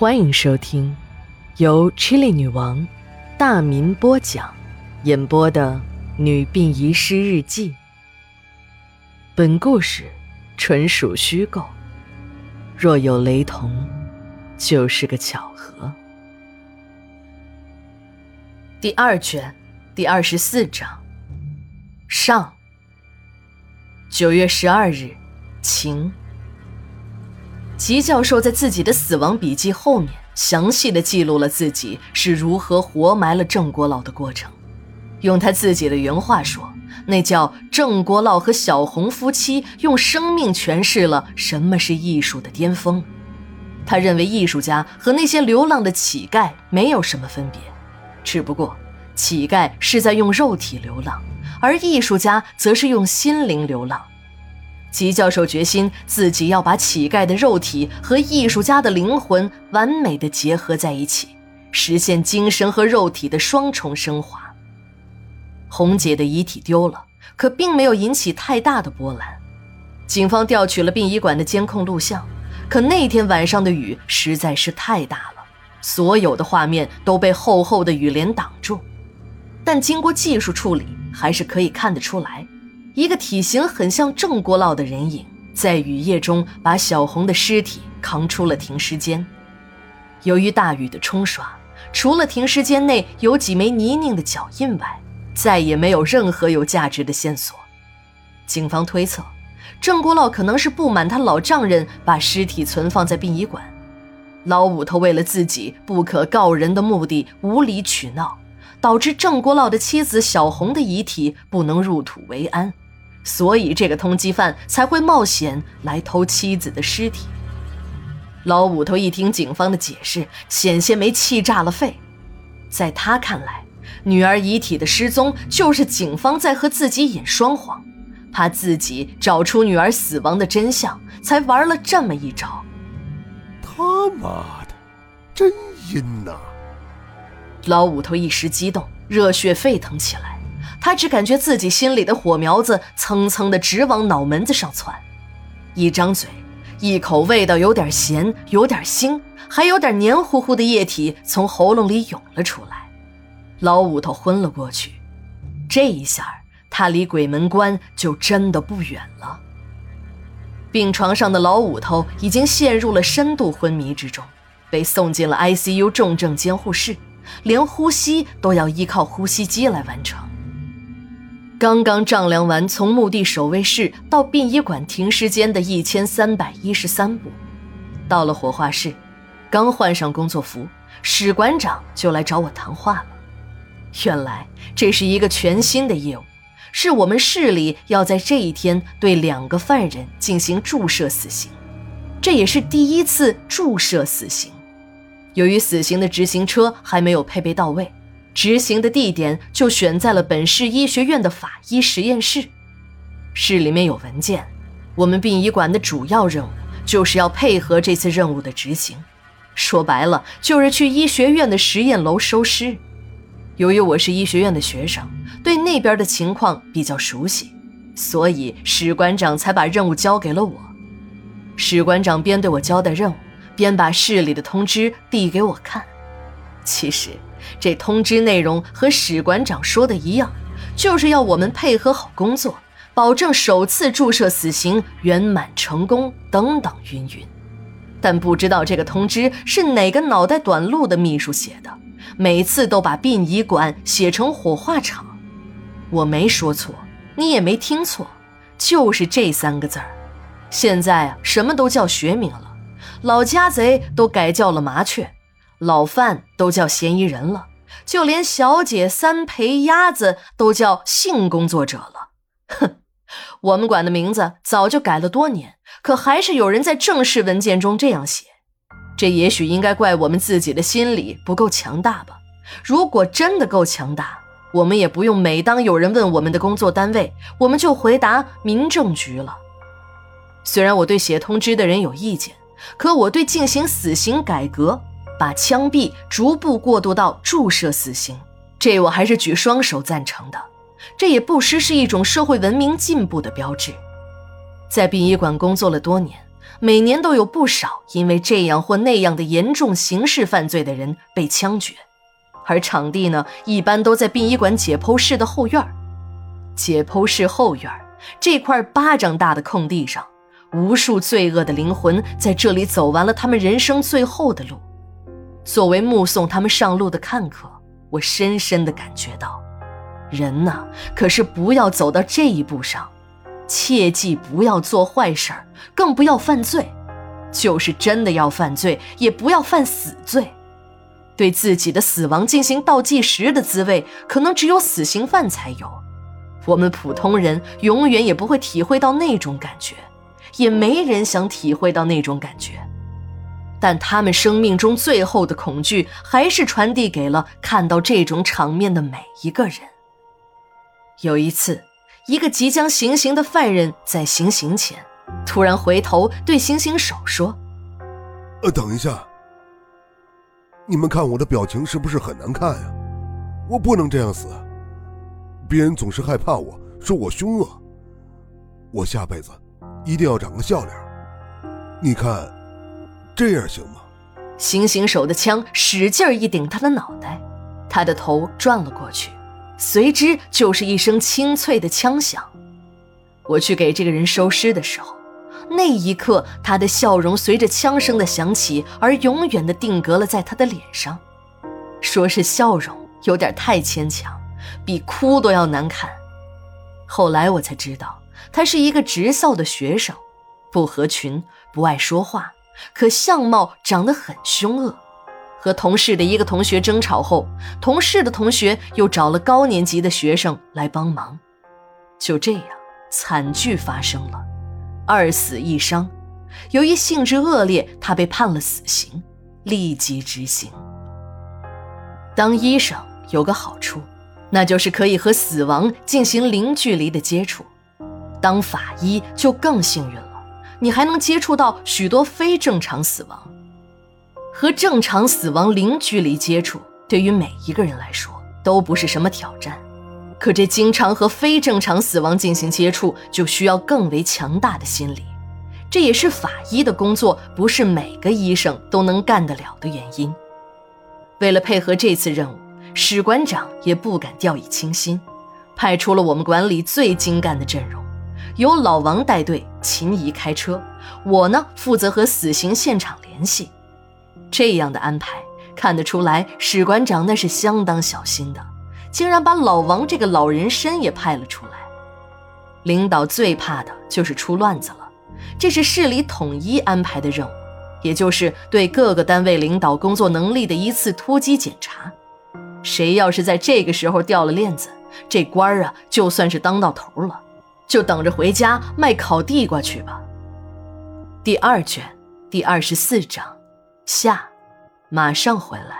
欢迎收听由 Chili 女王大民播讲、演播的《女病遗失日记》。本故事纯属虚构，若有雷同，就是个巧合。第二卷第二十四章上。九月十二日，晴。吉教授在自己的死亡笔记后面详细的记录了自己是如何活埋了郑国老的过程。用他自己的原话说，那叫郑国老和小红夫妻用生命诠释了什么是艺术的巅峰。他认为艺术家和那些流浪的乞丐没有什么分别，只不过乞丐是在用肉体流浪，而艺术家则是用心灵流浪。吉教授决心自己要把乞丐的肉体和艺术家的灵魂完美的结合在一起，实现精神和肉体的双重升华。红姐的遗体丢了，可并没有引起太大的波澜。警方调取了殡仪馆的监控录像，可那天晚上的雨实在是太大了，所有的画面都被厚厚的雨帘挡住。但经过技术处理，还是可以看得出来。一个体型很像郑国老的人影，在雨夜中把小红的尸体扛出了停尸间。由于大雨的冲刷，除了停尸间内有几枚泥泞的脚印外，再也没有任何有价值的线索。警方推测，郑国老可能是不满他老丈人把尸体存放在殡仪馆，老五头为了自己不可告人的目的无理取闹，导致郑国老的妻子小红的遗体不能入土为安。所以，这个通缉犯才会冒险来偷妻子的尸体。老五头一听警方的解释，险些没气炸了肺。在他看来，女儿遗体的失踪就是警方在和自己演双簧，怕自己找出女儿死亡的真相，才玩了这么一招。他妈的，真阴呐！老五头一时激动，热血沸腾起来。他只感觉自己心里的火苗子蹭蹭的直往脑门子上窜，一张嘴，一口味道有点咸、有点腥，还有点黏糊糊的液体从喉咙里涌了出来，老五头昏了过去。这一下，他离鬼门关就真的不远了。病床上的老五头已经陷入了深度昏迷之中，被送进了 ICU 重症监护室，连呼吸都要依靠呼吸机来完成。刚刚丈量完从墓地守卫室到殡仪馆停尸间的一千三百一十三步，到了火化室，刚换上工作服，史馆长就来找我谈话了。原来这是一个全新的业务，是我们市里要在这一天对两个犯人进行注射死刑，这也是第一次注射死刑。由于死刑的执行车还没有配备到位。执行的地点就选在了本市医学院的法医实验室，市里面有文件。我们殡仪馆的主要任务就是要配合这次任务的执行，说白了就是去医学院的实验楼收尸。由于我是医学院的学生，对那边的情况比较熟悉，所以史馆长才把任务交给了我。史馆长边对我交代任务，边把市里的通知递给我看。其实。这通知内容和史馆长说的一样，就是要我们配合好工作，保证首次注射死刑圆满成功，等等云云。但不知道这个通知是哪个脑袋短路的秘书写的，每次都把殡仪馆写成火化场。我没说错，你也没听错，就是这三个字儿。现在啊，什么都叫学名了，老家贼都改叫了麻雀。老范都叫嫌疑人了，就连小姐三陪鸭子都叫性工作者了。哼，我们馆的名字早就改了多年，可还是有人在正式文件中这样写。这也许应该怪我们自己的心理不够强大吧。如果真的够强大，我们也不用每当有人问我们的工作单位，我们就回答民政局了。虽然我对写通知的人有意见，可我对进行死刑改革。把枪毙逐步过渡到注射死刑，这我还是举双手赞成的。这也不失是一种社会文明进步的标志。在殡仪馆工作了多年，每年都有不少因为这样或那样的严重刑事犯罪的人被枪决，而场地呢，一般都在殡仪馆解剖室的后院解剖室后院这块巴掌大的空地上，无数罪恶的灵魂在这里走完了他们人生最后的路。作为目送他们上路的看客，我深深的感觉到，人呐，可是不要走到这一步上。切记不要做坏事儿，更不要犯罪。就是真的要犯罪，也不要犯死罪。对自己的死亡进行倒计时的滋味，可能只有死刑犯才有。我们普通人永远也不会体会到那种感觉，也没人想体会到那种感觉。但他们生命中最后的恐惧，还是传递给了看到这种场面的每一个人。有一次。一个即将行刑的犯人在行刑前，突然回头对行刑手说：“呃，等一下，你们看我的表情是不是很难看呀？我不能这样死，别人总是害怕我，说我凶恶。我下辈子一定要长个笑脸。你看，这样行吗？”行刑手的枪使劲一顶他的脑袋，他的头转了过去。随之就是一声清脆的枪响。我去给这个人收尸的时候，那一刻他的笑容随着枪声的响起而永远的定格了在他的脸上。说是笑容有点太牵强，比哭都要难看。后来我才知道，他是一个职校的学生，不合群，不爱说话，可相貌长得很凶恶。和同事的一个同学争吵后，同事的同学又找了高年级的学生来帮忙，就这样惨剧发生了，二死一伤。由于性质恶劣，他被判了死刑，立即执行。当医生有个好处，那就是可以和死亡进行零距离的接触；当法医就更幸运了，你还能接触到许多非正常死亡。和正常死亡零距离接触，对于每一个人来说都不是什么挑战。可这经常和非正常死亡进行接触，就需要更为强大的心理。这也是法医的工作不是每个医生都能干得了的原因。为了配合这次任务，史馆长也不敢掉以轻心，派出了我们馆里最精干的阵容，由老王带队，秦怡开车，我呢负责和死刑现场联系。这样的安排看得出来，史馆长那是相当小心的，竟然把老王这个老人参也派了出来。领导最怕的就是出乱子了，这是市里统一安排的任务，也就是对各个单位领导工作能力的一次突击检查。谁要是在这个时候掉了链子，这官儿啊就算是当到头了，就等着回家卖烤地瓜去吧。第二卷第二十四章。下，马上回来。